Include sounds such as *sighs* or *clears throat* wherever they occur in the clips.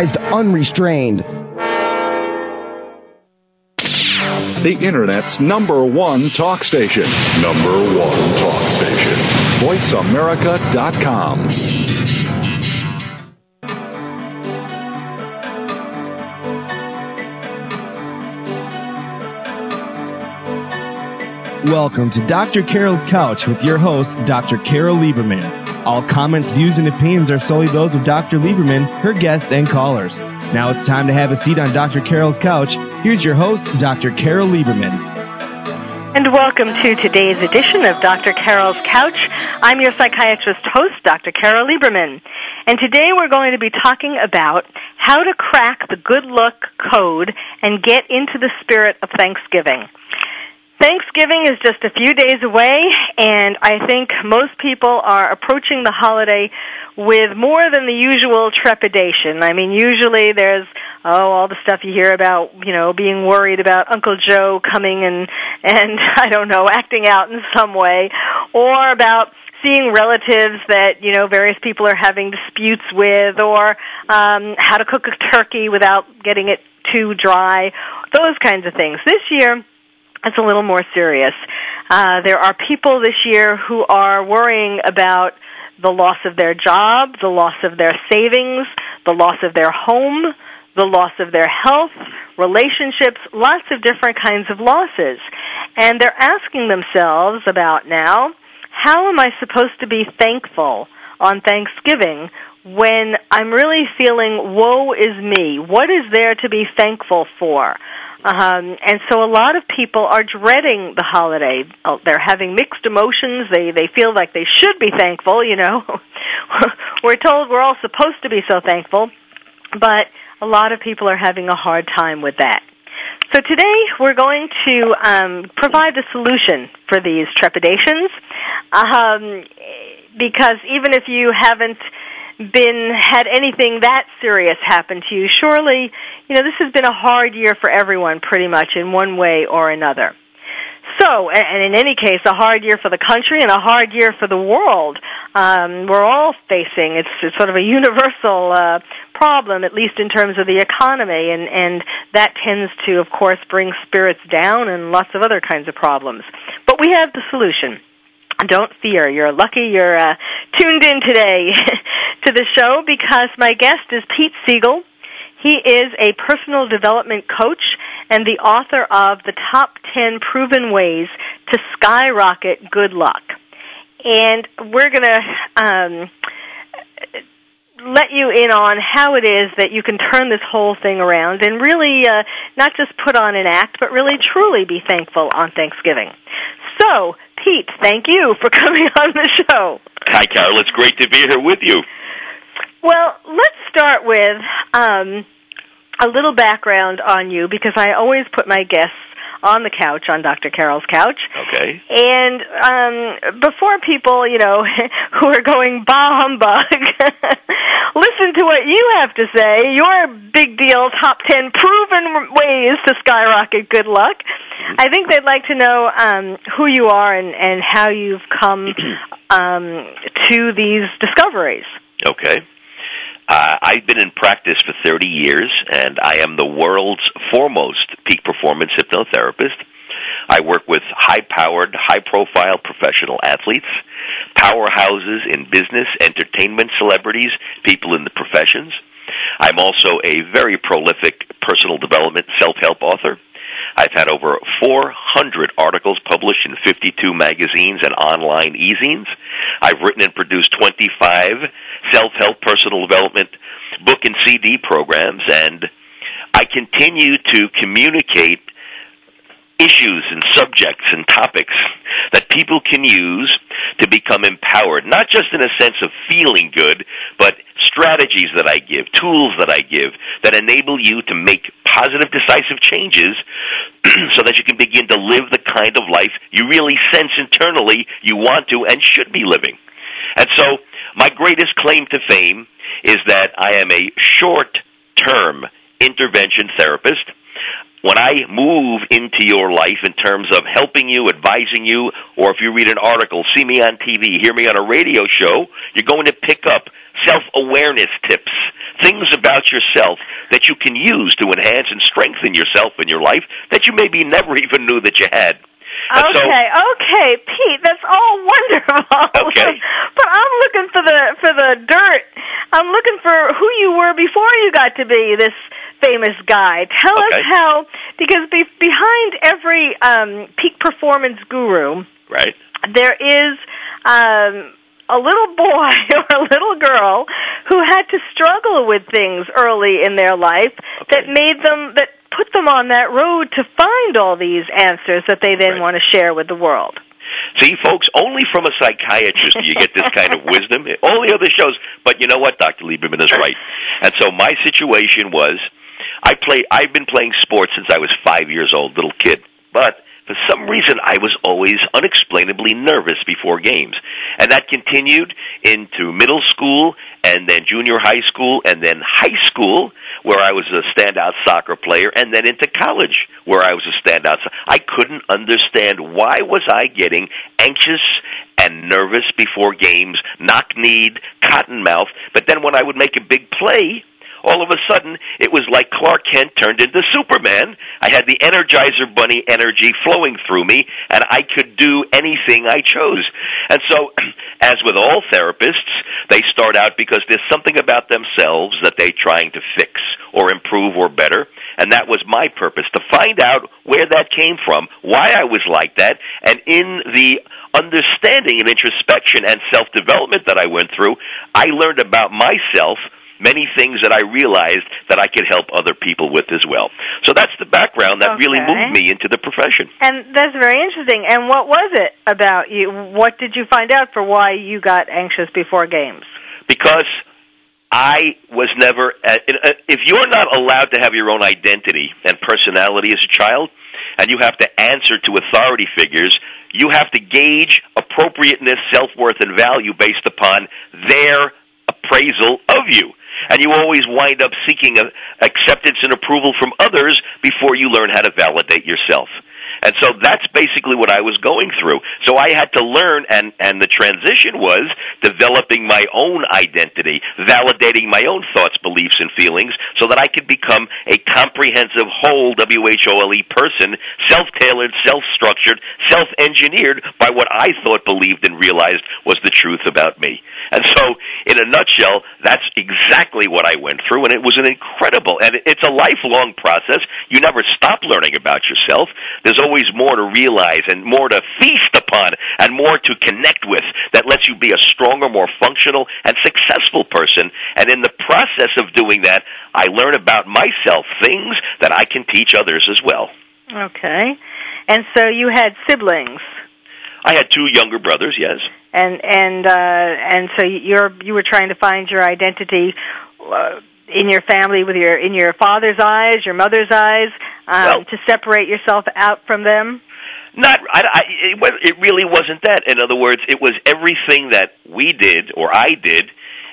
unrestrained. The Internet's number one talk station. Number one talk station. VoiceAmerica.com. Welcome to Dr. Carol's Couch with your host, Dr. Carol Lieberman. All comments, views, and opinions are solely those of Dr. Lieberman, her guests, and callers. Now it's time to have a seat on Dr. Carol's couch. Here's your host, Dr. Carol Lieberman. And welcome to today's edition of Dr. Carol's Couch. I'm your psychiatrist host, Dr. Carol Lieberman. And today we're going to be talking about how to crack the good look code and get into the spirit of Thanksgiving. Thanksgiving is just a few days away, and I think most people are approaching the holiday with more than the usual trepidation. I mean, usually there's oh all the stuff you hear about you know being worried about Uncle Joe coming and and *laughs* I don't know acting out in some way, or about seeing relatives that you know various people are having disputes with, or um, how to cook a turkey without getting it too dry, those kinds of things. This year it's a little more serious. Uh, there are people this year who are worrying about the loss of their job, the loss of their savings, the loss of their home, the loss of their health, relationships, lots of different kinds of losses. And they're asking themselves about now, how am I supposed to be thankful on Thanksgiving when I'm really feeling woe is me? What is there to be thankful for? Um, and so a lot of people are dreading the holiday. Oh, they're having mixed emotions. They they feel like they should be thankful. You know, *laughs* we're told we're all supposed to be so thankful, but a lot of people are having a hard time with that. So today we're going to um, provide a solution for these trepidations, um, because even if you haven't been had anything that serious happen to you, surely, you know, this has been a hard year for everyone pretty much in one way or another. So, and in any case, a hard year for the country and a hard year for the world. Um, we're all facing it's, it's sort of a universal uh, problem, at least in terms of the economy, and and that tends to, of course, bring spirits down and lots of other kinds of problems. But we have the solution don't fear. You're lucky you're uh, tuned in today *laughs* to the show because my guest is Pete Siegel. He is a personal development coach and the author of The Top 10 Proven Ways to Skyrocket Good Luck. And we're going to um, let you in on how it is that you can turn this whole thing around and really uh, not just put on an act, but really truly be thankful on Thanksgiving. So, Pete, thank you for *laughs* coming on the show. Hi, Carol. It's great to be here with you. Well, let's start with um, a little background on you because I always put my guests on the couch on Dr. Carol's couch. Okay. And um before people, you know, *laughs* who are going bah humbug, *laughs* listen to what you have to say. Your big deal top 10 proven ways to skyrocket good luck. I think they'd like to know um who you are and and how you've come *clears throat* um to these discoveries. Okay. Uh, I've been in practice for 30 years, and I am the world's foremost peak performance hypnotherapist. I work with high powered, high profile professional athletes, powerhouses in business, entertainment, celebrities, people in the professions. I'm also a very prolific personal development self help author. I've had over 400 articles published in 52 magazines and online e-zines. I've written and produced 25 self-help personal development book and CD programs and I continue to communicate issues and subjects and topics that people can use to become empowered, not just in a sense of feeling good, but strategies that I give, tools that I give that enable you to make positive, decisive changes *clears throat* so that you can begin to live the kind of life you really sense internally you want to and should be living. And so, my greatest claim to fame is that I am a short term intervention therapist when I move into your life in terms of helping you, advising you, or if you read an article, see me on TV, hear me on a radio show, you're going to pick up self awareness tips, things about yourself that you can use to enhance and strengthen yourself in your life that you maybe never even knew that you had. And okay, so, okay, Pete, that's all wonderful. Okay. *laughs* but I'm looking for the for the dirt. I'm looking for who you were before you got to be this famous guy. Tell us how because be, behind every um peak performance guru, right? there is um a little boy *laughs* or a little girl who had to struggle with things early in their life that made them that put them on that road to find all these answers that they then Right. want to share with the world. See, folks, only from a psychiatrist do you get this kind of wisdom. *laughs* All the other shows, but you know what? Dr. Lieberman is right. And so my situation was, I play. I've been playing sports since I was five years old, little kid. But for some reason, I was always unexplainably nervous before games, and that continued into middle school, and then junior high school, and then high school, where I was a standout soccer player, and then into college, where I was a standout. I couldn't understand why was I getting anxious and nervous before games, knock-kneed, cotton-mouth. But then when I would make a big play, all of a sudden it was like Clark Kent turned into Superman. I had the Energizer Bunny energy flowing through me, and I could do anything I chose. And so, *clears throat* as with all therapists, they start out because there's something about themselves that they're trying to fix or improve or better. And that was my purpose to find out where that came from, why I was like that, and in the understanding and introspection and self development that I went through, I learned about myself many things that I realized that I could help other people with as well. So that's the background that really moved me into the profession. And that's very interesting. And what was it about you? What did you find out for why you got anxious before games? Because I was never, uh, uh, if you're not allowed to have your own identity and personality as a child, and you have to answer to authority figures, you have to gauge appropriateness, self worth, and value based upon their appraisal of you. And you always wind up seeking acceptance and approval from others before you learn how to validate yourself. And so that's basically what I was going through. So I had to learn, and, and the transition was developing my own identity, validating my own thoughts, beliefs, and feelings so that I could become a comprehensive, whole, W-H-O-L-E person, self-tailored, self-structured, self-engineered by what I thought, believed, and realized was the truth about me. And so, in a nutshell, that's exactly what I went through, and it was an incredible, and it's a lifelong process. You never stop learning about yourself. There's always more to realize and more to feast upon and more to connect with that lets you be a stronger, more functional, and successful person. And in the process of doing that, I learn about myself, things that I can teach others as well. Okay. And so you had siblings. I had two younger brothers, yes. and and uh and so you're you were trying to find your identity uh, in your family with your in your father's eyes your mother's eyes um Well- to separate yourself out from them Not, I, I, it, it really wasn't that. In other words, it was everything that we did or I did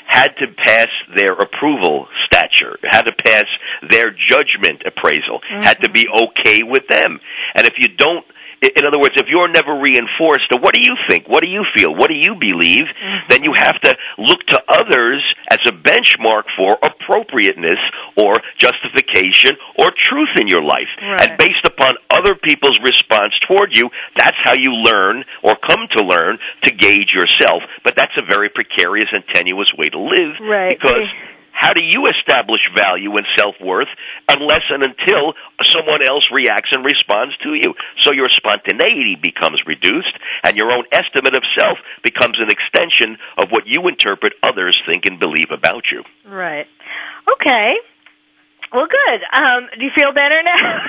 had to pass their approval stature, had to pass their judgment appraisal, had to be okay with them. And if you don't, in other words, if you're never reinforced, to what do you think? What do you feel? What do you believe? Mm-hmm. Then you have to look to others as a benchmark for appropriateness or justification or truth in your life. Right. And based upon other people's response toward you, that's how you learn or come to learn to gauge yourself. But that's a very precarious and tenuous way to live Right. because how do you establish value and self-worth unless and until someone else reacts and responds to you? So your spontaneity becomes reduced and your own estimate of self becomes an extension of what you interpret others think and believe about you. right okay well good um do you feel better now *laughs*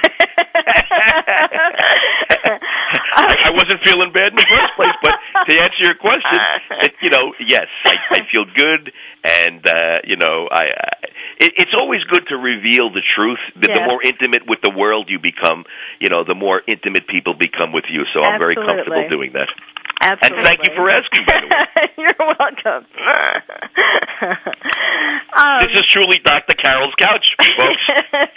I wasn't feeling bad in the first place, but to answer your question, it, you know, yes, I, I feel good, and uh, you know, I, I it, it's always good to reveal the truth. The, the more intimate with the world you become, you know, the more intimate people become with you. So I'm very comfortable doing that. Absolutely. And thank you for asking, by the way. You're welcome. *laughs* um, This is truly Dr. Carol's couch, folks.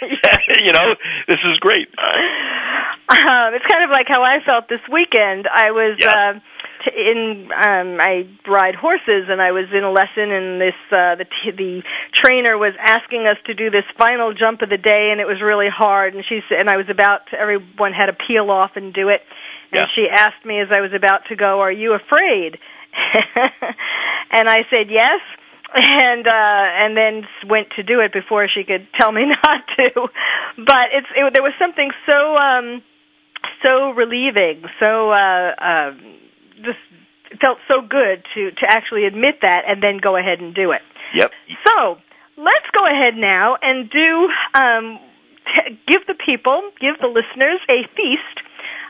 *laughs* *laughs* you know, this is great. um, it's kind of like how I felt this weekend. I was Yeah. uh, t- in um I ride horses and I was in a lesson and this uh the t- the trainer was asking us to do this final jump of the day and it was really hard and she said and I was about to, everyone had to peel off and do it and she asked me as I was about to go are you afraid? *laughs* And I said yes. And uh and then went to do it before she could tell me *laughs* not to. But it's it, there was something so um so relieving so uh um just felt so good to to actually admit that and then go ahead and do it. Yep. so let's go ahead now and do um t- give the people give the listeners a feast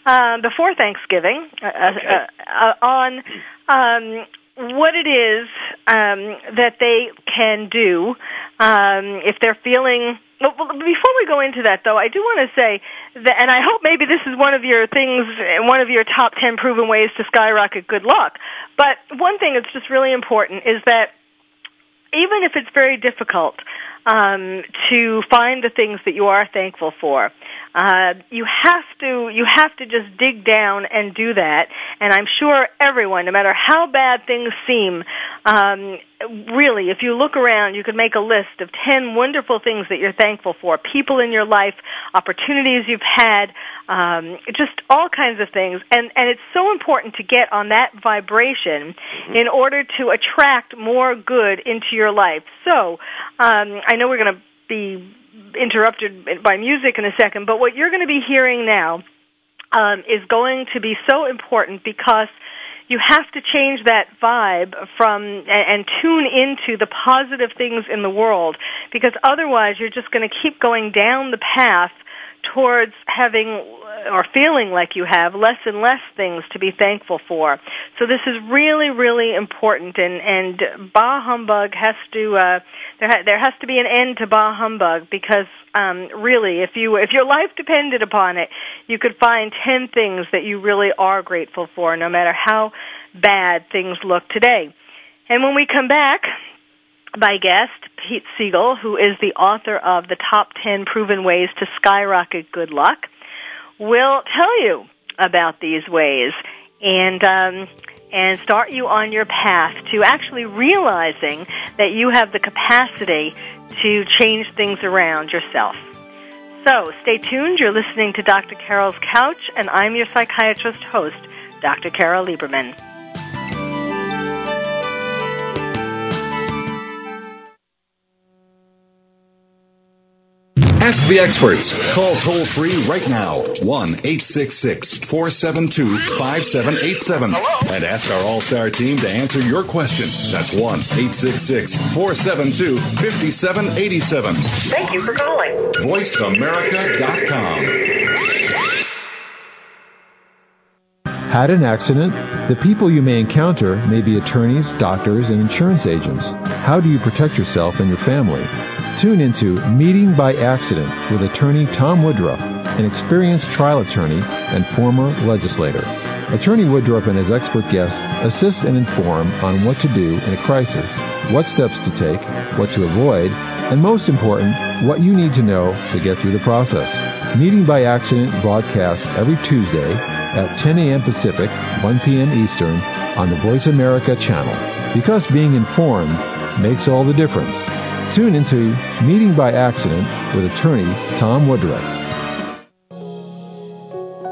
um, before Thanksgiving uh, Okay. uh, uh, on um, what it is um, that they can do um, if they're feeling. Before we go into that, though, I do want to say that, and I hope maybe this is one of your things, one of your top ten proven ways to skyrocket good luck. But one thing that's just really important is that even if it's very difficult um, to find the things that you are thankful for, uh, you have to you have to just dig down and do that. And I'm sure everyone, no matter how bad things seem, um, really, if you look around, you could make a list of ten wonderful things that you're thankful for, people in your life, opportunities you've had, um, just all kinds of things. And and it's so important to get on that vibration in order to attract more good into your life. So um, I know we're going to be interrupted by music in a second, but what you're going to be hearing now um, is going to be so important because you have to change that vibe from and, and tune into the positive things in the world because otherwise you're just going to keep going down the path towards having or feeling like you have less and less things to be thankful for. So this is really, really important, and and bah humbug has to uh, there ha- there has to be an end to bah humbug because um, really, if you if your life depended upon it, you could find ten things that you really are grateful for, no matter how bad things look today. And when we come back, my guest, Pete Siegel, who is the author of The Top 10 Proven Ways to Skyrocket Good Luck, will tell you about these ways and um, and start you on your path to actually realizing that you have the capacity to change things around yourself. So stay tuned. You're listening to Dr. Carol's Couch, and I'm your psychiatrist host, Dr. Carol Lieberman. Ask the experts. Call toll free right now 1 866 472 5787 and ask our All Star team to answer your question. That's 1 866 472 5787. Thank you for calling. VoiceAmerica.com. Had an accident? The people you may encounter may be attorneys, doctors, and insurance agents. How do you protect yourself and your family? Tune into Meeting by Accident with attorney Tom Woodruff, an experienced trial attorney and former legislator. Attorney Woodruff and his expert guests assist and inform on what to do in a crisis, what steps to take, what to avoid, and most important, what you need to know to get through the process. Meeting by Accident broadcasts every Tuesday at 10 a.m. Pacific, 1 p.m. Eastern on the Voice America channel. Because being informed makes all the difference. Tune into Meeting by Accident with attorney Tom Woodruff.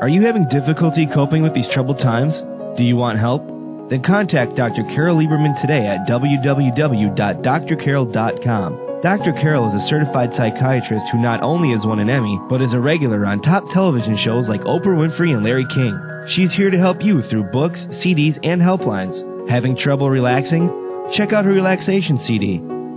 Are you having difficulty coping with these troubled times? Do you want help? Then contact Dr. Carol Lieberman today at www.drcarol.com. Dr. Carol is a certified psychiatrist who not only has won an Emmy, but is a regular on top television shows like Oprah Winfrey and Larry King. She's here to help you through books, CDs, and helplines. Having trouble relaxing? Check out her relaxation CD.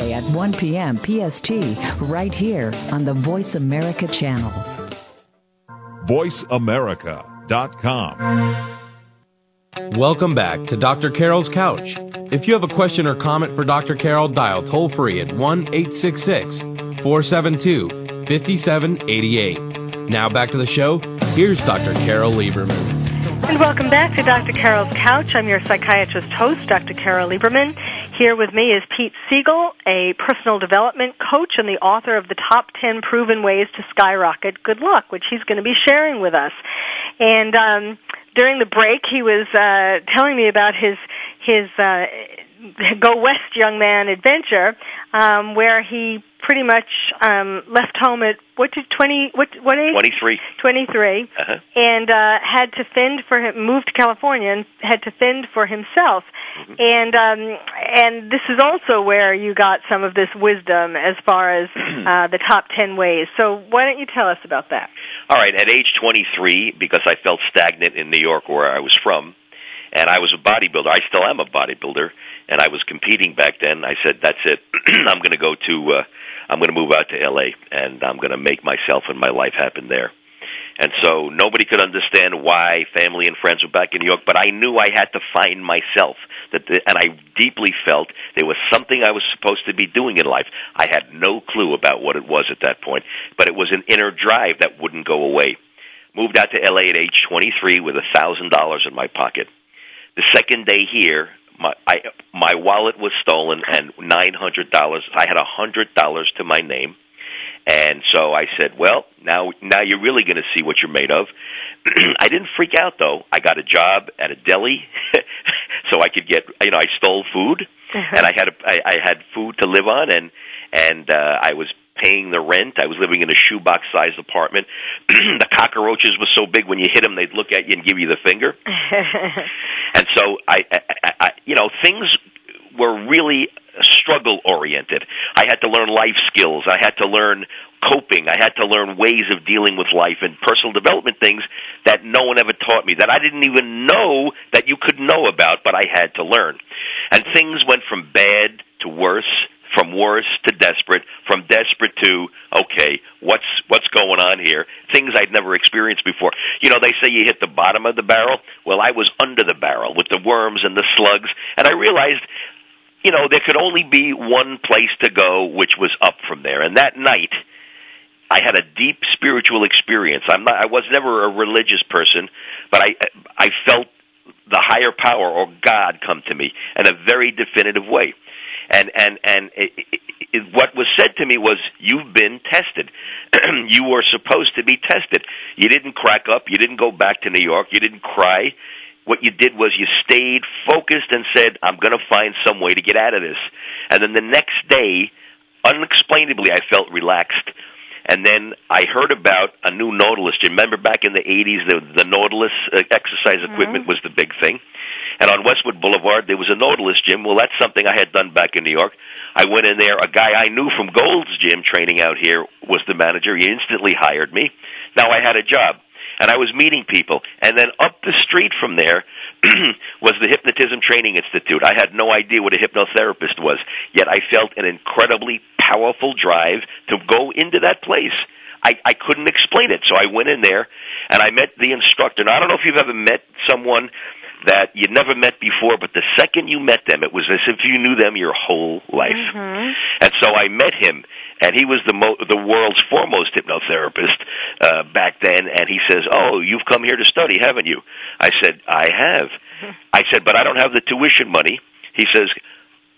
at 1 p.m. PST, right here on the Voice America channel. VoiceAmerica.com. Welcome back to Dr. Carol's Couch. If you have a question or comment for Dr. Carol, dial toll free at 1 866 472 5788. Now back to the show. Here's Dr. Carol Lieberman. And welcome back to Dr. Carol's Couch. I'm your psychiatrist host, Dr. Carol Lieberman. Here with me is Pete Siegel, a personal development coach and the author of the Top 10 Proven Ways to Skyrocket Good Luck, which he's going to be sharing with us. And um, during the break, he was uh, telling me about his his uh, *laughs* Go West Young Man adventure, um, where he pretty much um, left home at what did twenty what what age? Twenty three. Twenty three, Uh-huh. and uh, had to fend for him. Moved to California and had to fend for himself. Mm-hmm. And um, and this is also where you got some of this wisdom as far as *clears throat* uh, the top ten ways. So why don't you tell us about that? All right, at age 23, because I felt stagnant in New York where I was from, and I was a bodybuilder. I still am a bodybuilder, and I was competing back then. I said, "That's it. *clears throat* I'm going to go to. Uh, I'm going to move out to L.A. and I'm going to make myself and my life happen there." And so nobody could understand why family and friends were back in New York, but I knew I had to find myself. That the, and I deeply felt there was something I was supposed to be doing in life. I had no clue about what it was at that point, but it was an inner drive that wouldn't go away. Moved out to LA at age 23 with a thousand dollars in my pocket. The second day here, my I, my wallet was stolen and nine hundred dollars. I had a hundred dollars to my name, and so I said, "Well, now now you're really going to see what you're made of." *clears throat* I didn't freak out though. I got a job at a deli, *laughs* so I could get you know I stole food, and I had a, I, I had food to live on, and and uh, I was paying the rent. I was living in a shoebox sized apartment. *clears throat* the cockroaches were so big when you hit them, they'd look at you and give you the finger. *laughs* and so I, I, I you know, things were really struggle oriented. I had to learn life skills. I had to learn coping. I had to learn ways of dealing with life and personal development things that no one ever taught me that I didn't even know that you could know about, but I had to learn. And things went from bad to worse from worse to desperate, from desperate to okay, what's what's going on here? Things I'd never experienced before. You know, they say you hit the bottom of the barrel. Well, I was under the barrel with the worms and the slugs, and I realized, you know, there could only be one place to go, which was up from there. And that night, I had a deep spiritual experience. I'm not. I was never a religious person, but I I felt the higher power or God come to me in a very definitive way and and and it, it, it, what was said to me was you've been tested. *clears throat* You were supposed to be tested. You didn't crack up. You didn't go back to new york. You didn't cry. What you did was you stayed focused and said i'm going to find some way to get out of this and then the next day unexplainably i felt relaxed. And then I heard about a new Nautilus. Do you remember back in the 80s, the, the Nautilus uh, exercise equipment mm-hmm. was the big thing? And on Westwood Boulevard, there was a Nautilus gym. Well, that's something I had done back in New York. I went in there. A guy I knew from Gold's Gym training out here was the manager. He instantly hired me. Now I had a job. And I was meeting people. And then up the street from there *clears throat* was the Hypnotism Training Institute. I had no idea what a hypnotherapist was. Yet I felt an incredibly powerful drive to go into that place. I, I couldn't explain it. So I went in there and I met the instructor. Now, I don't know if you've ever met someone that you never met before, but the second you met them, it was as if you knew them your whole life. Mm-hmm. And so I met him, and he was the mo- the world's foremost hypnotherapist uh, back then. And he says, "Oh, you've come here to study, haven't you?" I said, "I have." *laughs* I said, "But I don't have the tuition money." He says,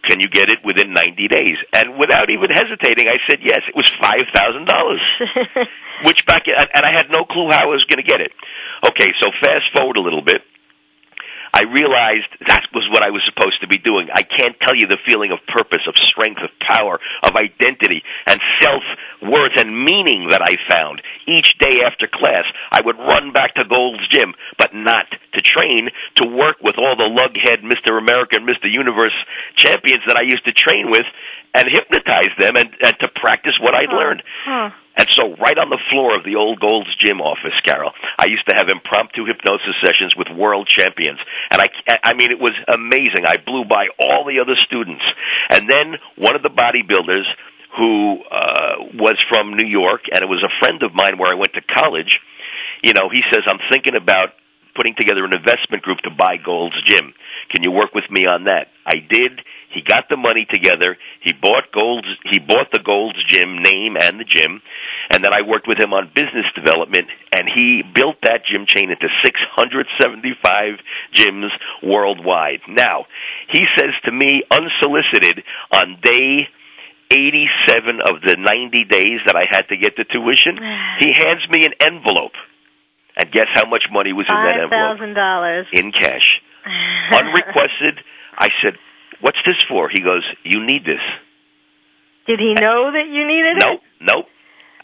can you get it within 90 days? And without even hesitating, I said yes. It was $5,000. *laughs* Which back, and I had no clue how I was going to get it. Okay, so fast forward a little bit. I realized that was what I was supposed to be doing. I can't tell you the feeling of purpose, of strength, of power, of identity, and self worth and meaning that I found each day after class. I would run back to Gold's Gym, but not to train, to work with all the lughead Mr. America and Mr. Universe champions that I used to train with and hypnotize them and, and to practice what I'd huh. learned. Huh. And so, right on the floor of the old Gold's Gym office, Carol, I used to have impromptu hypnosis sessions with world champions, and I, I mean, it was amazing. I blew by all the other students, and then one of the bodybuilders who uh, was from New York, and it was a friend of mine where I went to college. You know, he says, "I'm thinking about putting together an investment group to buy Gold's Gym. Can you work with me on that?" I did. He got the money together. He bought Gold's. He bought the Gold's Gym name and the gym, and then I worked with him on business development. And he built that gym chain into 675 gyms worldwide. Now, he says to me, unsolicited, on day 87 of the 90 days that I had to get the tuition, *sighs* he hands me an envelope. And guess how much money was in that envelope? $5,000. In cash. *sighs* Unrequested. I said, What's this for? He goes, You need this. Did he know that you needed Nope, it? nope.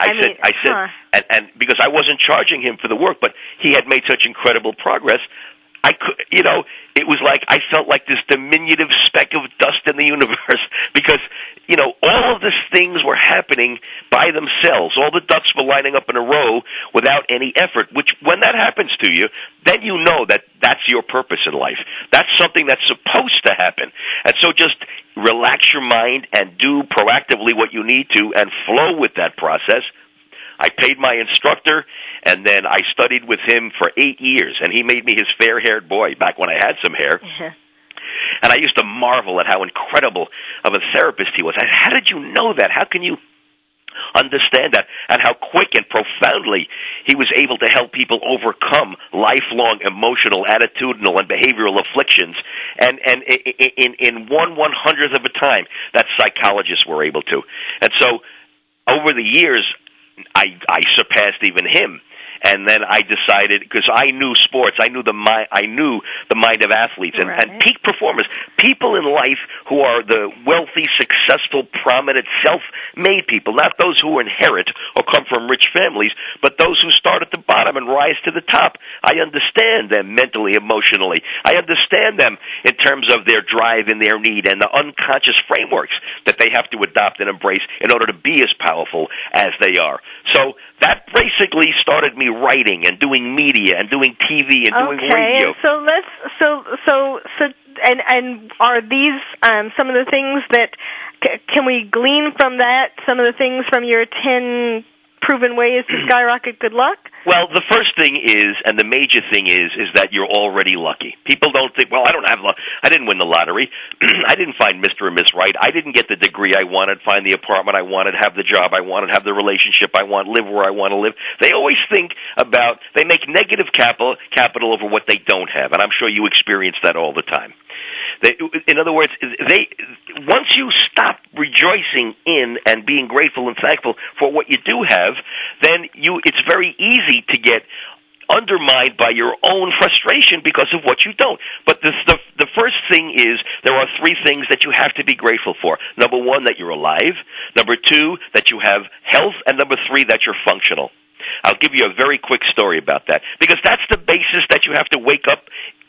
I, I said, mean, I said, huh. and, and because I wasn't charging him for the work, but he had made such incredible progress, I could, you know, it was like I felt like this diminutive speck of dust in the *laughs* universe because, you know, all of these things were happening by themselves. All the ducks were lining up in a row without any effort. Which, when that happens to you, then you know that that's your purpose in life. That's something that's supposed to happen. And so, just relax your mind and do proactively what you need to, and flow with that process. I paid my instructor, and then I studied with him for eight years, and he made me his fair haired boy back when I had some hair. *laughs* And I used to marvel at how incredible of a therapist he was. How did you know that? How can you understand that? And how quick and profoundly he was able to help people overcome lifelong emotional, attitudinal, and behavioral afflictions. And, and in, in one one hundredth of a time that psychologists were able to. And so over the years, I I surpassed even him. And then I decided because I knew sports, I knew the mind, I knew the mind of athletes and, Right. and peak performers, people in life who are the wealthy, successful, prominent, self-made people, not those who inherit or come from rich families, but those who start at the bottom and rise to the top. I understand them mentally, emotionally. I understand them in terms of their drive and their need and the unconscious frameworks that they have to adopt and embrace in order to be as powerful as they are. So that basically started me writing and doing media and doing TV and doing okay, radio. and so let's so so so and and are these um, some of the things that c- can we glean from that? Some of the things from your ten proven ways to *clears throat* skyrocket good luck. Well, the first thing is, and the major thing is, is that you're already lucky. People don't think, well, I don't have. I didn't win the lottery. *clears throat* I didn't find Mr. and Miss Right. I didn't get the degree I wanted, find the apartment I wanted, have the job I wanted, have the relationship I want, live where I want to live. They always think about, they make negative capital, capital over what they don't have. And I'm sure you experience that all the time. In other words, they once you stop rejoicing in and being grateful and thankful for what you do have, then you it's very easy to get undermined by your own frustration because of what you don't. But the, the the first thing is there are three things that you have to be grateful for. Number one, that you're alive. Number two, that you have health, and number three, that you're functional. I'll give you a very quick story about that because that's the basis that you have to wake up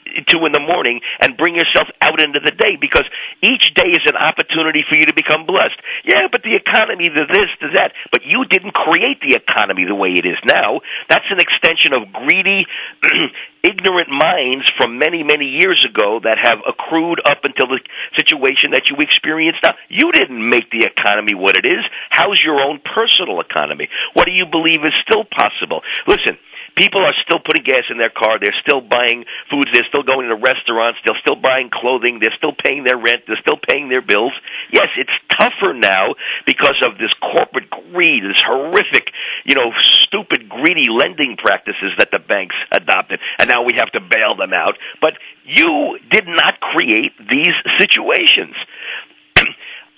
to in the morning and bring yourself out into the day because each day is an opportunity for you to become blessed. Yeah, but the economy, the this, the that, but you didn't create the economy the way it is now. That's an extension of greedy, *clears throat* ignorant minds from many, many years ago that have accrued up until the situation that you experience now. You didn't make the economy what it is. How's your own personal economy? What do you believe is still possible? Listen, People are still putting gas in their car. They're still buying foods. They're still going to restaurants. They're still buying clothing. They're still paying their rent. They're still paying their bills. Yes, it's tougher now because of this corporate greed, this horrific, you know, stupid, greedy lending practices that the banks adopted. And now we have to bail them out. But you did not create these situations *clears throat*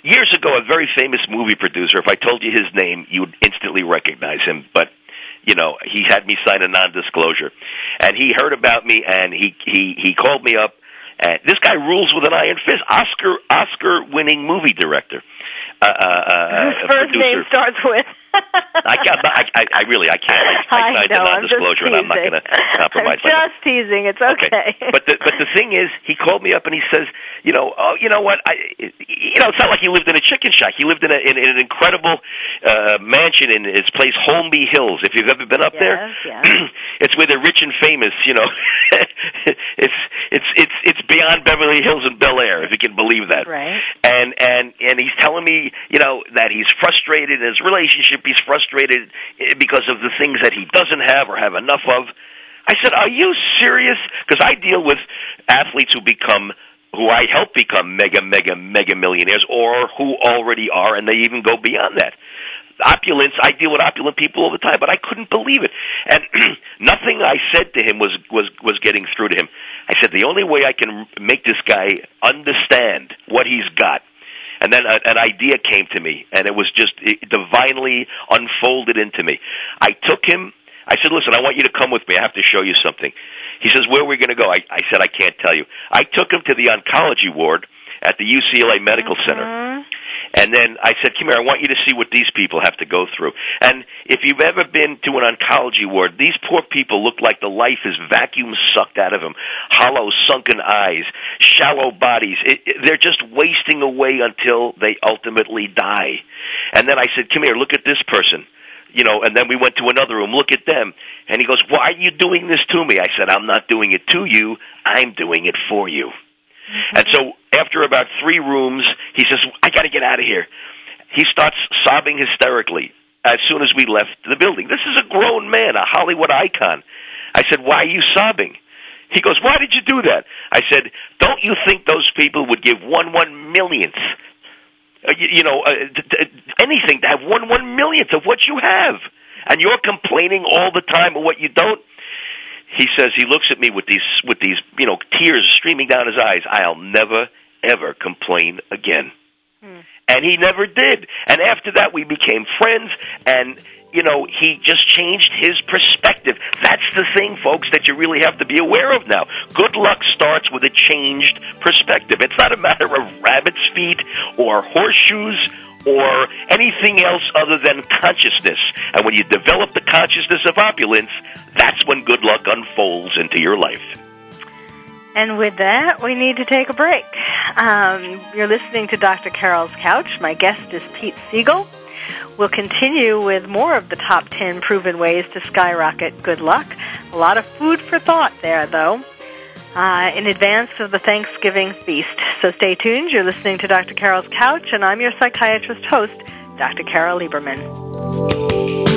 years ago, a very famous movie producer. If I told you his name, you would instantly recognize him. But you know, he had me sign a non-disclosure, and he heard about me, and he he he called me up. And this guy rules with an iron fist. Oscar Oscar-winning movie director. Uh, uh, uh, His first producer. name starts with. I can't. I, I, really, I can't. I, I signed know, a non-disclosure, and I'm not going to *laughs* compromise. I'm just teasing. It's okay. okay. But the but the thing is, he called me up and he says, you know, oh, you know what? I, you know, it's not like he lived in a chicken shack. He lived in a in, in an incredible uh, mansion in his place, Holmby Hills. If you've ever been up yes, there, yes. *clears throat* it's where they're rich and famous. You know, *laughs* it's it's it's it's beyond Beverly Hills and Bel Air, if you can believe that. Right. And and and he's telling me, you know, that he's frustrated in his relationship he's frustrated because of the things that he doesn't have or have enough of. I said, "Are you serious?" Because I deal with athletes who become who I help become mega mega mega millionaires or who already are and they even go beyond that. Opulence, I deal with opulent people all the time, but I couldn't believe it. And *clears throat* nothing I said to him was was was getting through to him. I said the only way I can make this guy understand what he's got and then a, an idea came to me, and it was just it divinely unfolded into me. I took him. I said, "Listen, I want you to come with me. I have to show you something." He says, "Where are we going to go?" I, I said, "I can't tell you." I took him to the oncology ward at the UCLA Medical Center. Mm-hmm. And then I said, "Come here. I want you to see what these people have to go through." And if you've ever been to an oncology ward, these poor people look like the life is vacuum sucked out of them. Hollow, sunken eyes, shallow bodies. It, it, they're just wasting away until they ultimately die. And then I said, "Come here. Look at this person." you know, and then we went to another room, look at them. And he goes, Why are you doing this to me? I said, I'm not doing it to you, I'm doing it for you. And so after about three rooms, he says, I got to get out of here. He starts sobbing hysterically as soon as we left the building. This is a grown man, a Hollywood icon. I said, Why are you sobbing? He goes, Why did you do that? I said, Don't you think those people would give one one millionth, uh, you, you know, uh, d- d- anything to have one one millionth of what you have? And you're complaining all the time of what you don't? He says he looks at me with these with these you know tears streaming down his eyes. I'll never ever complain again. Hmm. And he never did. And after that, we became friends. And you know, he just changed his perspective. That's the thing, folks, that you really have to be aware of now. Good luck starts with a changed perspective. It's not a matter of rabbit's feet or horseshoes or anything else other than consciousness. And when you develop the consciousness of opulence, that's when good luck unfolds into your life. And with that, we need to take a break. Um, you're listening to Dr. Carol's Couch. My guest is Pete Siegel. We'll continue with more of the top 10 proven ways to skyrocket good luck. A lot of food for thought there, though uh, in advance of the Thanksgiving feast. So stay tuned. You're listening to Dr. Carol's Couch, and I'm your psychiatrist host, Dr. Carol Lieberman.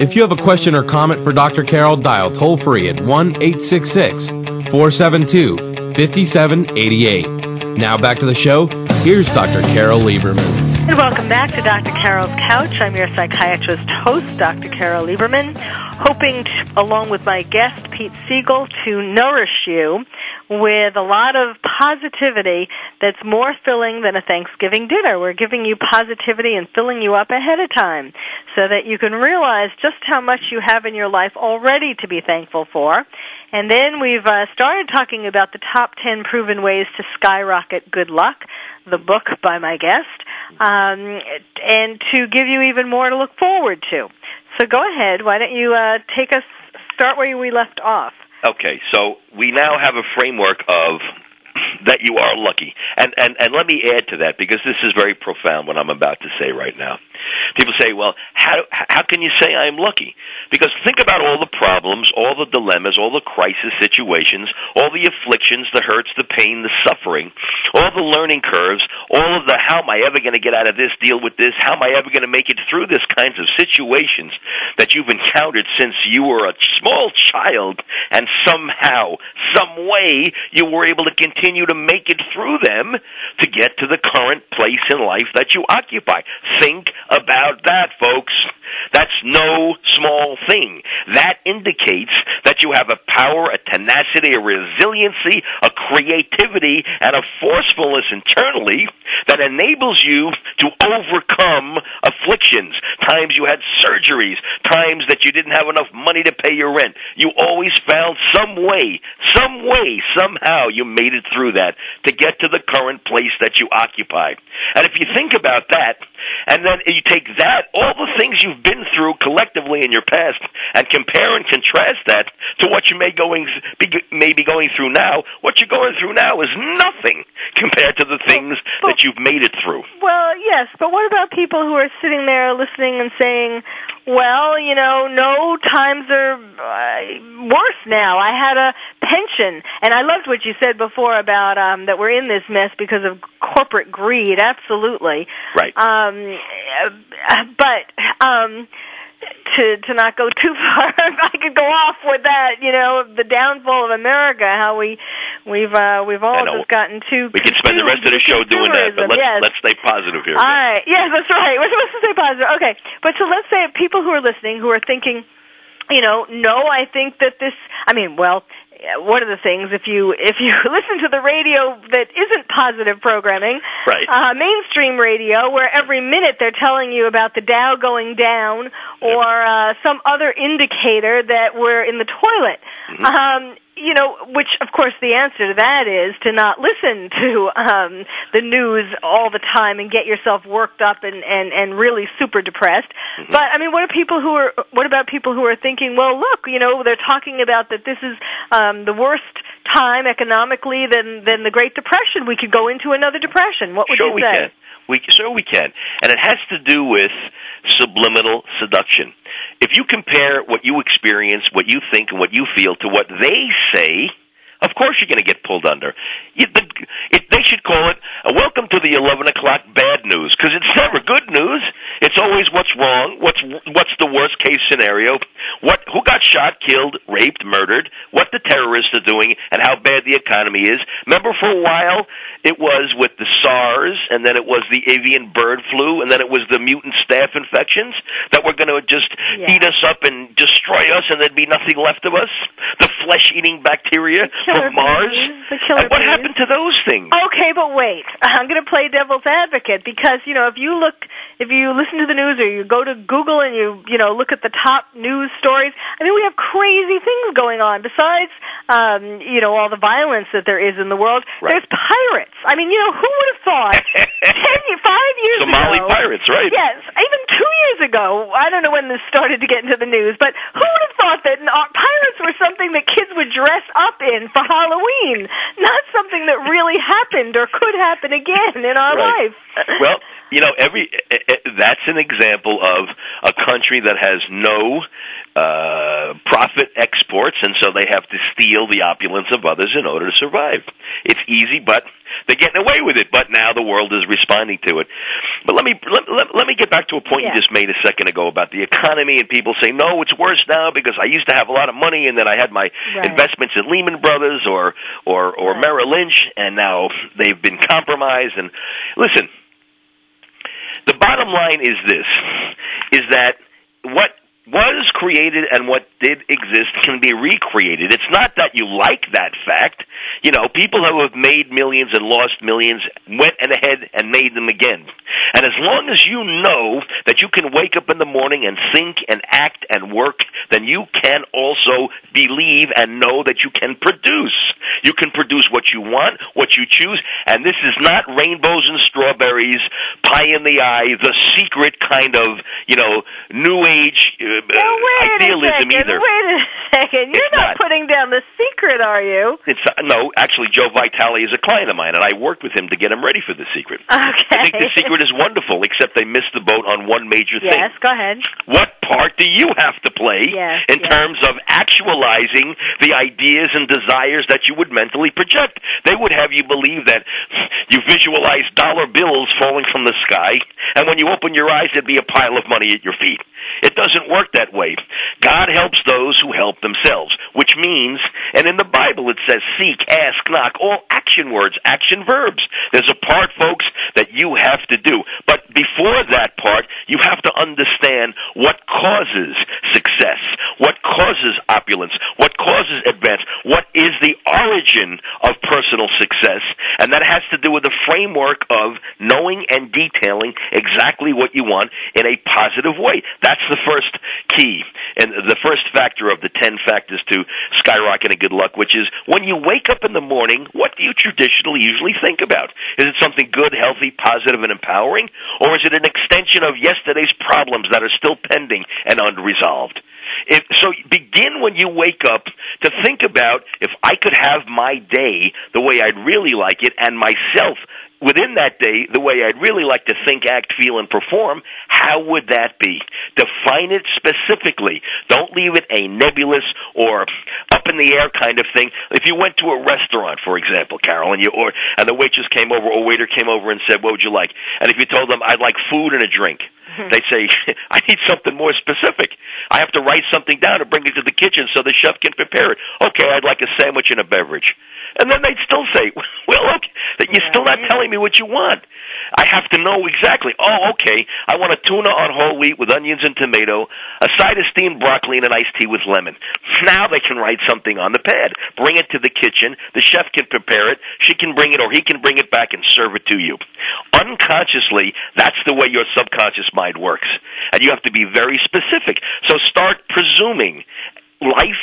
If you have a question or comment for Dr. Carol, dial toll free at 1 866 472 5788. Now back to the show. Here's Dr. Carol Lieberman. And welcome back to Dr. Carol's Couch. I'm your psychiatrist host, Dr. Carol Lieberman, hoping, to, along with my guest, Pete Siegel, to nourish you with a lot of positivity that's more filling than a Thanksgiving dinner. We're giving you positivity and filling you up ahead of time so that you can realize just how much you have in your life already to be thankful for. And then we've uh, started talking about the top 10 proven ways to skyrocket good luck, the book by my guest, um, and to give you even more to look forward to. So go ahead. Why don't you uh, take us, start where we left off? Okay, so we now have a framework of *clears throat* that you are lucky. And, and, and let me add to that because this is very profound what I'm about to say right now. People say, well, how, how can you say I'm lucky? Because think about all the problems, all the dilemmas, all the crisis situations, all the afflictions, the hurts, the pain, the suffering, all the learning curves, all of the how am I ever going to get out of this, deal with this, how am I ever going to make it through this kinds of situations that you've encountered since you were a small child and somehow, some way, you were able to continue to make it through them to get to the current place in life that you occupy. Think about that, folks. That's no small thing. That indicates that you have a power, a tenacity, a resiliency, a creativity, and a forcefulness internally that enables you to overcome afflictions. Times you had surgeries, times that you didn't have enough money to pay your rent. You always found some way, some way, somehow you made it through that to get to the current place that you occupy. And if you think about that, and then you take that, all the things you've been through collectively in your past, and compare and contrast that to what you may going be, may be going through now. What you're going through now is nothing compared to the things but, that you've made it through. Well, yes, but what about people who are sitting there listening and saying, "Well, you know, no times are uh, worse now. I had a pension, and I loved what you said before about um, that we're in this mess because of corporate greed. Absolutely, right. Um, but um, to to not go too *laughs* far, I could go off with that. You know, the downfall of America. How we we've uh, we've all just gotten too. We could spend the rest of the show doing that, but let's yes. let's stay positive here. All right. Yes, that's right. We're supposed to stay positive. Okay, but so let's say people who are listening who are thinking you know, no, I think that this. I mean, well, one of the things if you if you *laughs* listen to the radio that isn't positive programming, right? Uh, mainstream radio, where every minute they're telling you about the Dow going down or uh, some other indicator that we're in the toilet. Mm-hmm. Um, you know, which of course the answer to that is to not *laughs* listen to um, the news all the time and get yourself worked up and and and really super depressed. Mm-hmm. But I mean, what are people who are? What about people who are thinking, well, look, you know, they're talking about that this is um, the worst time economically than than the Great Depression. We could go into another depression. What would sure you say? We can. We sure we can, and it has to do with subliminal seduction. If you compare what you experience, what you think, and what you feel to what they say, of course you're going to get pulled under. You, the, it, they should call it a welcome to the 11 o'clock bad news because it's never good news. It's always what's wrong, what's what's the worst case scenario, what who got shot, killed, raped, murdered, what the terrorists are doing, and how bad the economy is. Remember for a while it was with the SARS, and then it was the avian bird flu, and then it was the mutant staph infections that were going to just yeah. eat us up and destroy us, and there'd be nothing left of us. The flesh-eating bacteria from Mars. what bees. happened to those things? Okay, but wait. I'm going to play devil's advocate because you know if you look, if you listen to the news or you go to Google and you you know look at the top news stories, I mean we have crazy things going on. Besides, um, you know all the violence that there is in the world, right. there's pirates. I mean, you know who would have thought *laughs* ten, five years Somali ago? pirates, right? Yes, even two years ago. I don't know when this started to get into the news, but who would have thought that pirates were something that kids would dress up in for Halloween, not something that really happened or could happen again in our right. life. *laughs* Well, you know, every eh, eh, that's an example of a country that has no uh, profit exports, and so they have to steal the opulence of others in order to survive. It's easy, but they're getting away with it. But now the world is responding to it. But let me let, let, let me get back to a point yeah. you just made a second ago about the economy, and people say, "No, it's worse now because I used to have a lot of money, and then I had my right. investments in Lehman Brothers or or or right. Merrill Lynch, and now they've been compromised." And listen, the bottom line is this: is that what was created and what did exist can be recreated. It's not that you like that fact. You know, people who have made millions and lost millions went ahead and made them again. And as long as you know that you can wake up in the morning and think and act and work, then you can also believe and know that you can produce. You can produce what you want, what you choose, and this is not rainbows and strawberries, pie in the eye, the secret kind of, you know, new age uh, now, wait idealism a second, either. Wait a second. You're not, not. putting down the secret, are you? It's uh, no, actually, Joe Vitale is a client of mine, and I worked with him to get him ready for the secret. Okay. I think the secret is wonderful, except they missed the boat on one major thing. Yes, go ahead. What part do you have to play Yes, in yes. terms of actualizing the ideas and desires that you would mentally project? They would have you believe that you visualize dollar bills falling from the sky, and when you open your eyes, there'd be a pile of money at your feet. It doesn't work that way. God helps those who help themselves, which means, and in the Bible it says seek, ask, knock, all action words, action verbs. There's a part, folks, that you have to do. But before that part, you have to understand what causes success, what causes opulence, what causes advance, what is the origin of personal success, and that has to do with the framework of knowing and detailing exactly what you want in a positive way. That's the first key and the first factor of the 10 factors to skyrocketing good luck, which is when you wake up in the morning, what do you traditionally usually think about? Is it something good, healthy, positive, and empowering? Or is it an extension of yesterday's problems that are still pending and unresolved? If, so begin when you wake up to think about if I could have my day the way I'd really like it and myself within that day the way I'd really like to think, act, feel, and perform, how would that be? Define it specifically. Don't leave it a nebulous or up in the air kind of thing. If you went to a restaurant, for example, Carol, and you or and the waitress came over or waiter came over and said, "What would you like?" and if you told them, "I'd like food and a drink," mm-hmm. they say, *laughs* "I need something more specific. I have to write something down and bring it to the kitchen so the chef can prepare it." Okay, I'd like a sandwich and a beverage. And then they'd still say, *laughs* "Well, that you're still not telling me what you want. I have to know exactly. Oh, okay. I want a tuna on whole wheat with onions and tomato, a side of steamed broccoli, and an iced tea with lemon. Now they can write something on the pad. Bring it to the kitchen. The chef can prepare it. She can bring it, or he can bring it back and serve it to you. Unconsciously, that's the way your subconscious mind works, and you have to be very specific. So start presuming life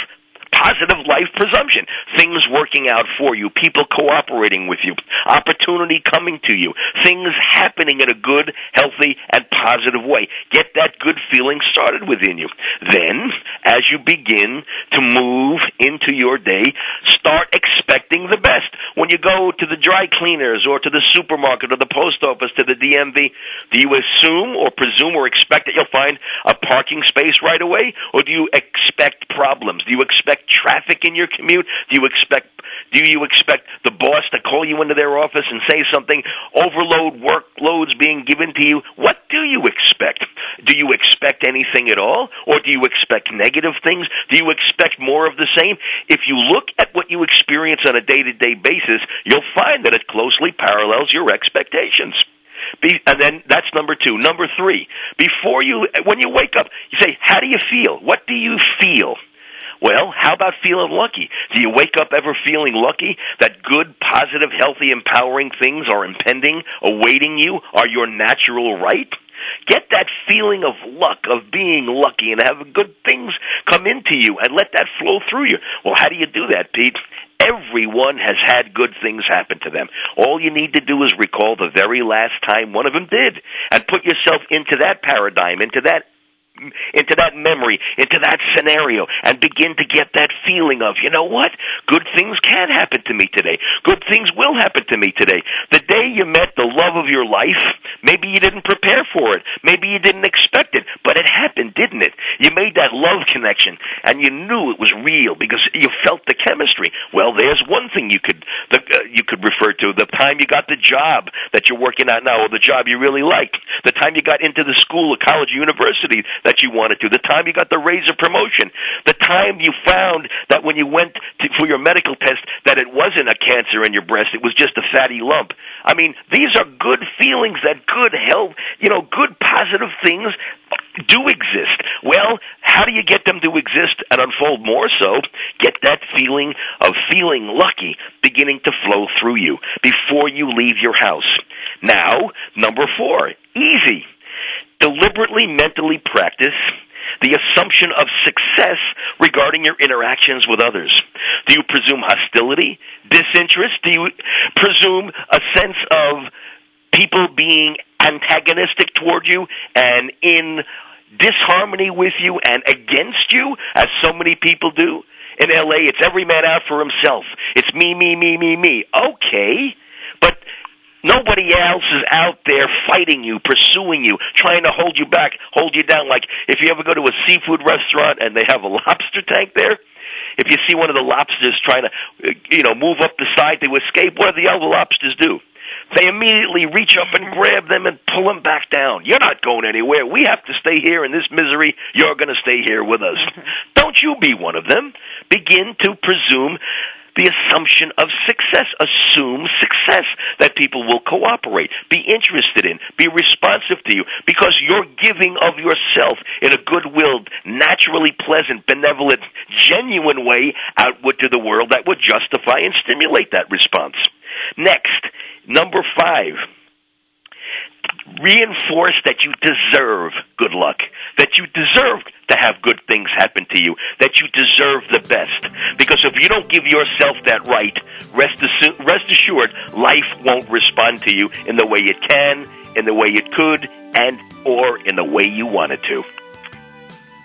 positive life presumption. Things working out for you, people cooperating with you, opportunity coming to you, things happening in a good, healthy, and positive way. Get that good feeling started within you. Then, as you begin to move into your day, start expecting the best. When you go to the dry cleaners or to the supermarket or the post office to the DMV, do you assume or presume or expect that you'll find a parking space right away? Or do you expect problems? Do you expect traffic in your commute? Do you expect do you expect the boss to call you into their office and say something? Overload workloads being given to you? What do you expect? Do you expect anything at all? Or do you expect negative things? Do you expect more of the same? If you look at what you experience on a day to day basis, you'll find that it closely parallels your expectations. Be, and then that's number two. Number three, before you, when you wake up, you say, how do you feel? What do you feel? Well, how about feeling lucky? Do you wake up ever feeling lucky that good, positive, healthy, empowering things are impending, awaiting you, are your natural right? Get that feeling of luck, of being lucky, and have good things come into you and let that flow through you. Well, how do you do that, Pete? Everyone has had good things happen to them. All you need to do is recall the very last time one of them did and put yourself into that paradigm, into that into that memory, into that scenario, and begin to get that feeling of, you know what? Good things can happen to me today. Good things will happen to me today. The day you met the love of your life, maybe you didn't prepare for it. Maybe you didn't expect it, but it happened, didn't it? You made that love connection, and you knew it was real because you felt the chemistry. Well, there's one thing you could the, uh, you could refer to: the time you got the job that you're working at now, or the job you really like, the time you got into the school, or college, or university that you wanted to, the time you got the raise or promotion, the time you found that when you went to, for your medical test that it wasn't a cancer in your breast, it was just a fatty lump. I mean, these are good feelings that good health, you know, good positive things do exist. Well, how do you get them to exist and unfold more so? Get that feeling of feeling lucky beginning to flow through you before you leave your house. Now, number four, easy deliberately mentally practice the assumption of success regarding your interactions with others? Do you presume hostility, disinterest? Do you presume a sense of people being antagonistic toward you and in disharmony with you and against you, as so many people do? In LA, it's every man out for himself. It's me, me, me, me, me. Okay, but Nobody else is out there fighting you, pursuing you, trying to hold you back, hold you down. Like if you ever go to a seafood restaurant and they have a *laughs* lobster tank there, if you see one of the lobsters trying to, you know, move up the side to escape, what do the other lobsters do? They immediately reach up and grab them and pull them back down. You're not going anywhere. We have to stay here in this misery. You're going to stay here with us. Mm-hmm. Don't you be one of them. Begin to presume the assumption of success. Assume success that people will cooperate, be interested in, be responsive to you, because you're giving of yourself in a good-willed, naturally pleasant, benevolent, genuine way outward to the world that would justify and stimulate that response. Next, number five reinforce that you deserve good luck, that you deserve to have good things happen to you, that you deserve the best. Because if you don't give yourself that right, rest, assu- rest assured, life won't respond to you in the way it can, in the way it could, and or in the way you want it to.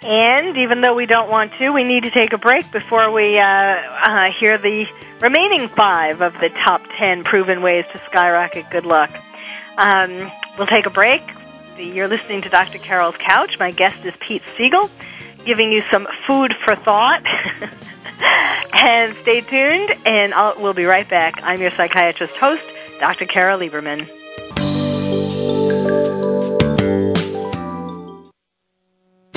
And even though we don't want to, we need to take a break before we uh, uh, hear the remaining five of the top ten proven ways to skyrocket good luck. Um, we'll take a break. You're listening to Dr. Carol's Couch. My guest is Pete Siegel, giving you some food for thought. *laughs* and stay tuned, and I'll, we'll be right back. I'm your psychiatrist host, Dr. Carol Lieberman.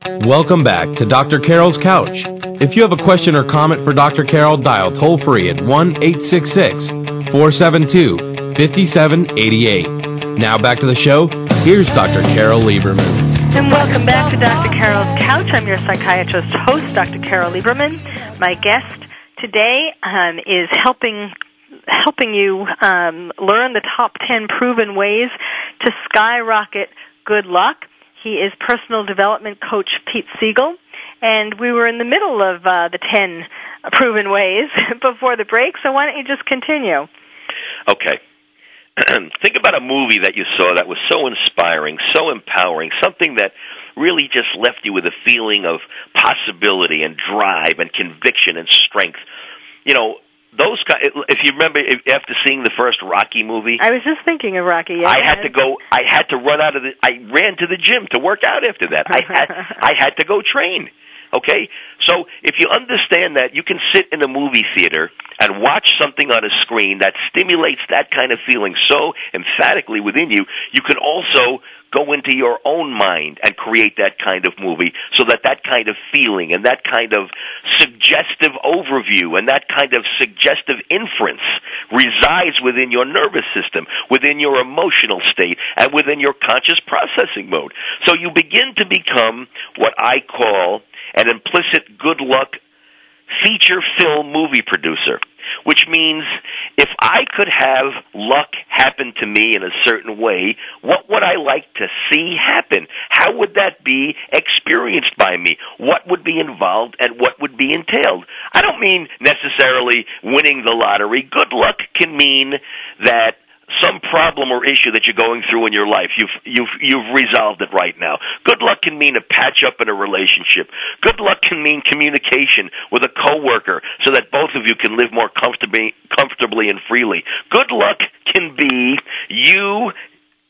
Welcome back to Dr. Carol's Couch. If you have a question or comment for Dr. Carol, dial toll free at 1 866 472 5788. Now back to the show. Here's Dr. Carol Lieberman. And welcome back to Dr. Carol's Couch. I'm your psychiatrist host, Dr. Carol Lieberman. My guest today um, is helping helping you um, learn the top 10 proven ways to skyrocket good luck. He is personal development coach Pete Siegel, and we were in the middle of uh, the 10 proven ways *laughs* before the break, so why don't you just continue? Okay. *clears throat* Think about a movie that you saw that was so inspiring, so empowering, something that really just left you with a feeling of possibility and drive and conviction and strength. You know, those guys, if you remember after seeing the first Rocky movie, I was just thinking of Rocky. Yeah, I had to go. I had to run out of the. I ran to the gym to work out after that. I had. *laughs* I had to go train. Okay, so if you understand that, you can sit in a movie theater and watch something on a screen that stimulates that kind of feeling so emphatically within you. You can also go into your own mind and create that kind of movie so that that kind of feeling and that kind of suggestive overview and that kind of suggestive inference resides within your nervous system, within your emotional state, and within your conscious processing mode. So you begin to become what I call an implicit good luck feature film movie producer which means if I could have luck happen to me in a certain way, what would I like to see happen? How would that be experienced by me? What would be involved and what would be entailed? I don't mean necessarily winning the lottery. Good luck can mean that some problem or issue that you're going through in your life. You've you've you've resolved it right now. Good luck can mean a patch up in a relationship. Good luck can mean communication with a coworker so that both of you can live more comfortably comfortably and freely. Good luck can be you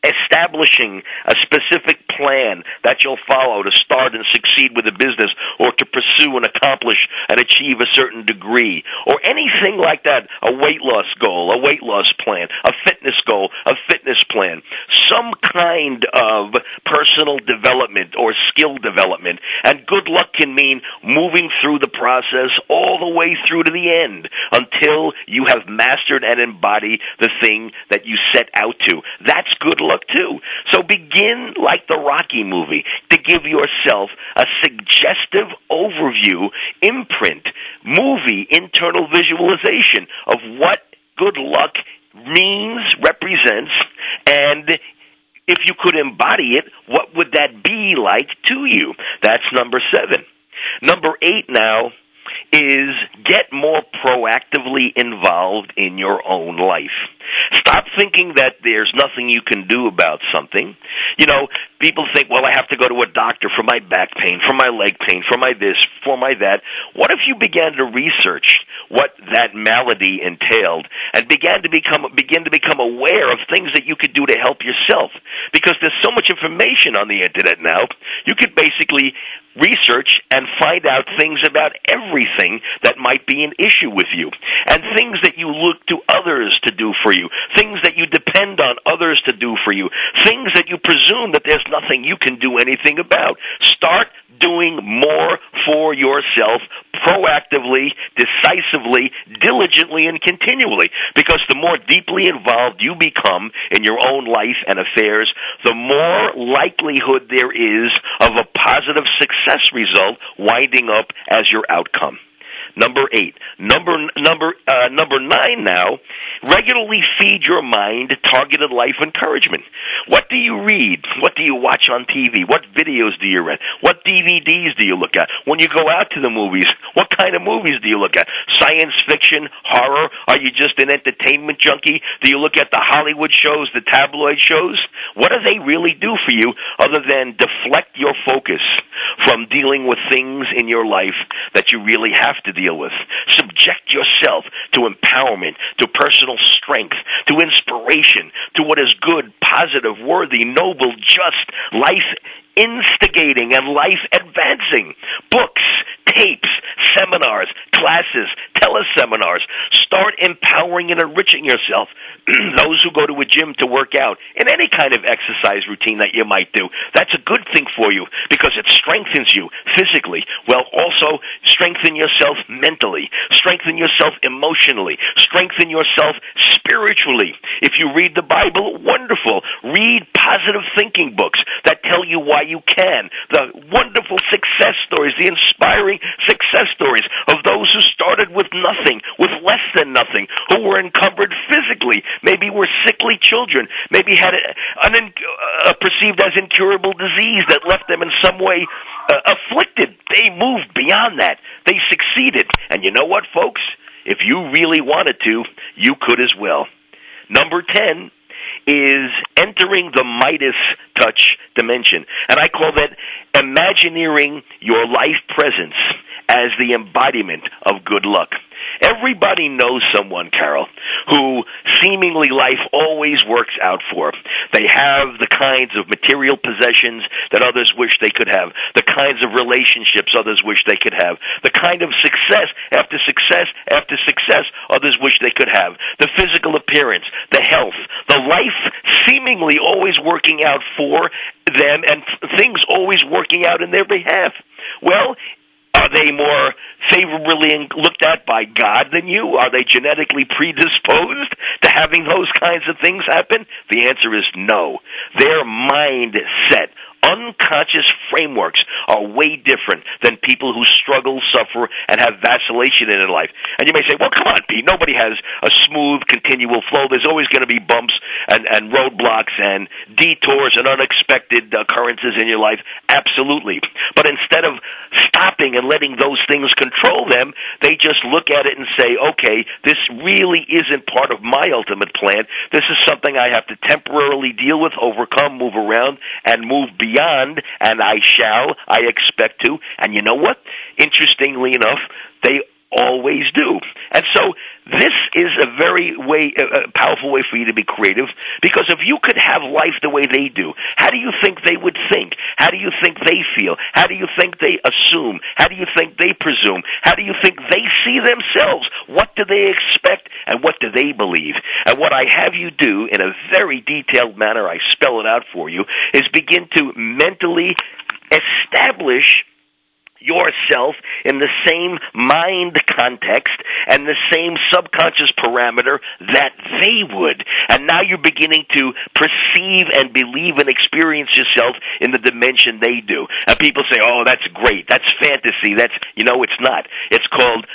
establishing a specific plan that you'll follow to start and succeed with a business or to pursue and accomplish and achieve a certain degree or anything like that a weight loss goal a weight loss plan a fitness goal a fitness plan some kind of personal development or skill development and good luck can mean moving through the process all the way through to the end until you have mastered and embodied the thing that you set out to that's good luck too. So begin like the Rocky movie to give yourself a suggestive overview, imprint, movie, internal visualization of what good luck means, represents, and if you could embody it, what would that be like to you? That's number seven. Number eight now is get more proactively involved in your own life. Stop thinking that there's nothing you can do about something. You know, people think, well, I have to go to a doctor for my back pain, for my leg pain, for my this, for my that. What if you began to research what that malady entailed and began to become begin to become aware of things that you could do to help yourself? Because there's so much information on the internet now. You could basically research and find out things about everything that might be an issue with you and things that you look to others to do for you things that you depend on others to do for you things that you presume that there's nothing you can do anything about start doing more for yourself proactively, decisively, diligently, and continually. Because the more deeply involved you become in your own life and affairs, the more likelihood there is of a positive success result winding up as your outcome. Number eight. Number number uh, number nine. Now, regularly feed your mind targeted life encouragement. What do you read? What do you watch on TV? What videos do you read? What DVDs do you look at? When you go out to the movies, what kind of movies do you look at? Science fiction, horror? Are you just an entertainment junkie? Do you look at the Hollywood shows, the tabloid shows? What do they really do for you other than deflect your focus from dealing with things in your life that you really have to deal with. Subject yourself to empowerment, to personal strength, to inspiration, to what is good, positive, worthy, noble, just, life instigating and life advancing. Books, tapes, seminars, classes, teleseminars. Start empowering and enriching yourself. *clears throat* Those who go to a gym to work out in any kind of exercise routine that you might do, that's a good thing for you because it strengthens you physically. Well, also strengthen yourself mentally, strengthen yourself emotionally, strengthen yourself spiritually. If you read the Bible, wonderful. Read positive thinking books that tell you why you can. The wonderful success stories, the inspiring success stories of those who started with nothing, with less than nothing, who were encumbered physically, maybe were sickly children, maybe had an uh, perceived as incurable disease that left them in some way uh, afflicted. They moved beyond that. They succeeded. And you know what, folks? If you really wanted to, you could as well. Number 10, is entering the Midas touch dimension. And I call that imagineering your life presence as the embodiment of good luck. Everybody knows someone, Carol, who seemingly life always works out for. They have the kinds of material possessions that others wish they could have, the kinds of relationships others wish they could have, the kind of success after success after success others wish they could have, the physical appearance, the health, the life seemingly always working out for them and things always working out in their behalf. Well, are they more favorably looked at by God than you? Are they genetically predisposed to having those kinds of things happen? The answer is no. Their mindset unconscious frameworks are way different than people who struggle, suffer, and have vacillation in their life. And you may say, well, come on, Pete, nobody has a smooth, continual flow. There's always going to be bumps and, and roadblocks and detours and unexpected occurrences in your life. Absolutely. But instead of stopping and letting those things control them, they just look at it and say, okay, this really isn't part of my ultimate plan. This is something I have to temporarily deal with, overcome, move around, and move beyond beyond, and I shall, I expect to. And you know what? Interestingly enough, they always do. And so this is a very way, a powerful way for you to be creative because if you could have life the way they do, how do you think they would think? How do you think they feel? How do you think they assume? How do you think they presume? How do you think they see themselves? What do they expect and what do they believe? And what I have you do in a very detailed manner, I spell it out for you, is begin to mentally establish yourself in the same mind context and the same subconscious parameter that they would. And now you're beginning to perceive and believe and experience yourself in the dimension they do. And people say, oh, that's great. That's fantasy. That's, you know, it's not. It's called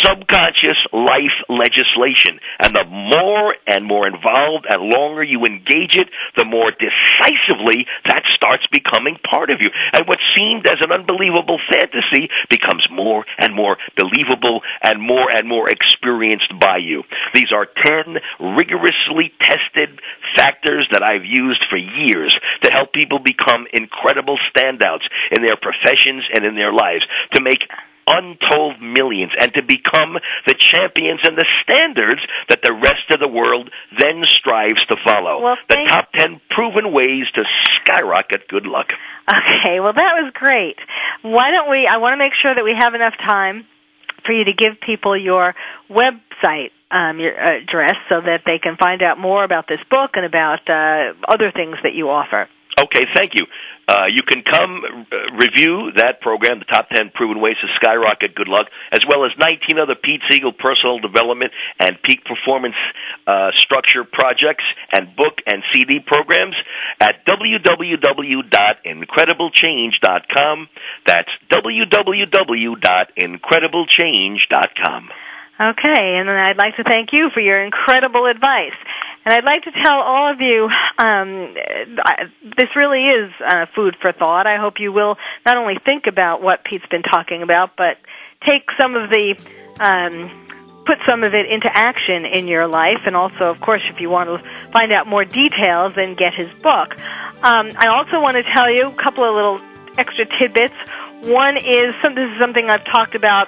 subconscious life legislation. And the more and more involved and longer you engage it, the more decisively that starts becoming part of you. And what seemed as an unbelievable fantasy becomes more and more believable and more and more experienced by you. These are 10 rigorously tested factors that I've used for years to help people become incredible standouts in their professions and in their lives, to make untold millions and to become the champions and the standards that the rest of the world then strives to follow. Well, the top 10 proven ways to skyrocket good luck. Okay, well that was great. Why don't we I want to make sure that we have enough time for you to give people your website um, your address so that they can find out more about this book and about uh, other things that you offer. Okay, thank you. Uh, you can come uh, review that program, the top 10 proven ways to skyrocket good luck, as well as 19 other Pete Siegel personal development and peak performance uh, structure projects and book and CD programs at www.incrediblechange.com. That's www.incrediblechange.com. Okay, and I'd like to thank you for your incredible advice. And I'd like to tell all of you, um, this really is uh, food for thought. I hope you will not only think about what Pete's been talking about, but take some of the, um, put some of it into action in your life. And also, of course, if you want to find out more details, then get his book. Um, I also want to tell you a couple of little extra tidbits. One is some, this is something I've talked about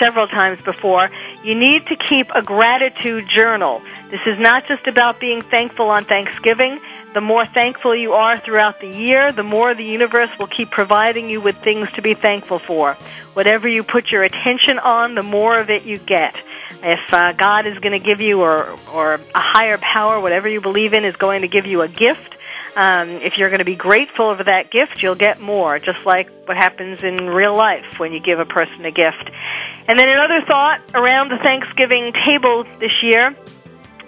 several times before. You need to keep a gratitude journal. This is not just about being thankful on Thanksgiving. The more thankful you are throughout the year, the more the universe will keep providing you with things to be thankful for. Whatever you put your attention on, the more of it you get. If uh, God is going to give you, or or a higher power, whatever you believe in, is going to give you a gift, um, if you're going to be grateful over that gift, you'll get more, just like what happens in real life when you give a person a gift. And then another thought around the Thanksgiving table this year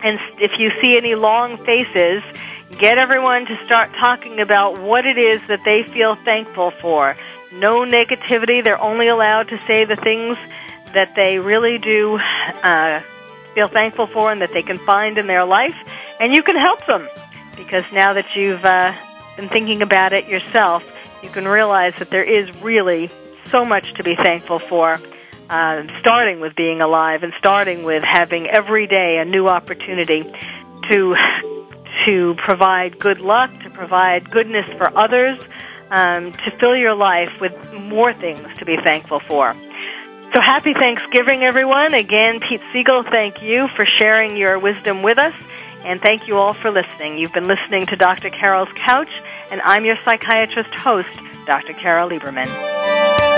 and if you see any long faces, get everyone to start talking about what it is that they feel thankful for. No negativity. They're only allowed to say the things that they really do uh, feel thankful for and that they can find in their life. And you can help them because now that you've uh, been thinking about it yourself, you can realize that there is really so much to be thankful for uh, starting with being alive and starting with having every day a new opportunity to to provide good luck, to provide goodness for others, um, to fill your life with more things to be thankful for. So happy Thanksgiving, everyone. Again, Pete Siegel, thank you for sharing your wisdom with us. And thank you all for listening. You've been listening to Dr. Carol's Couch, and I'm your psychiatrist host, Dr. Carol Lieberman.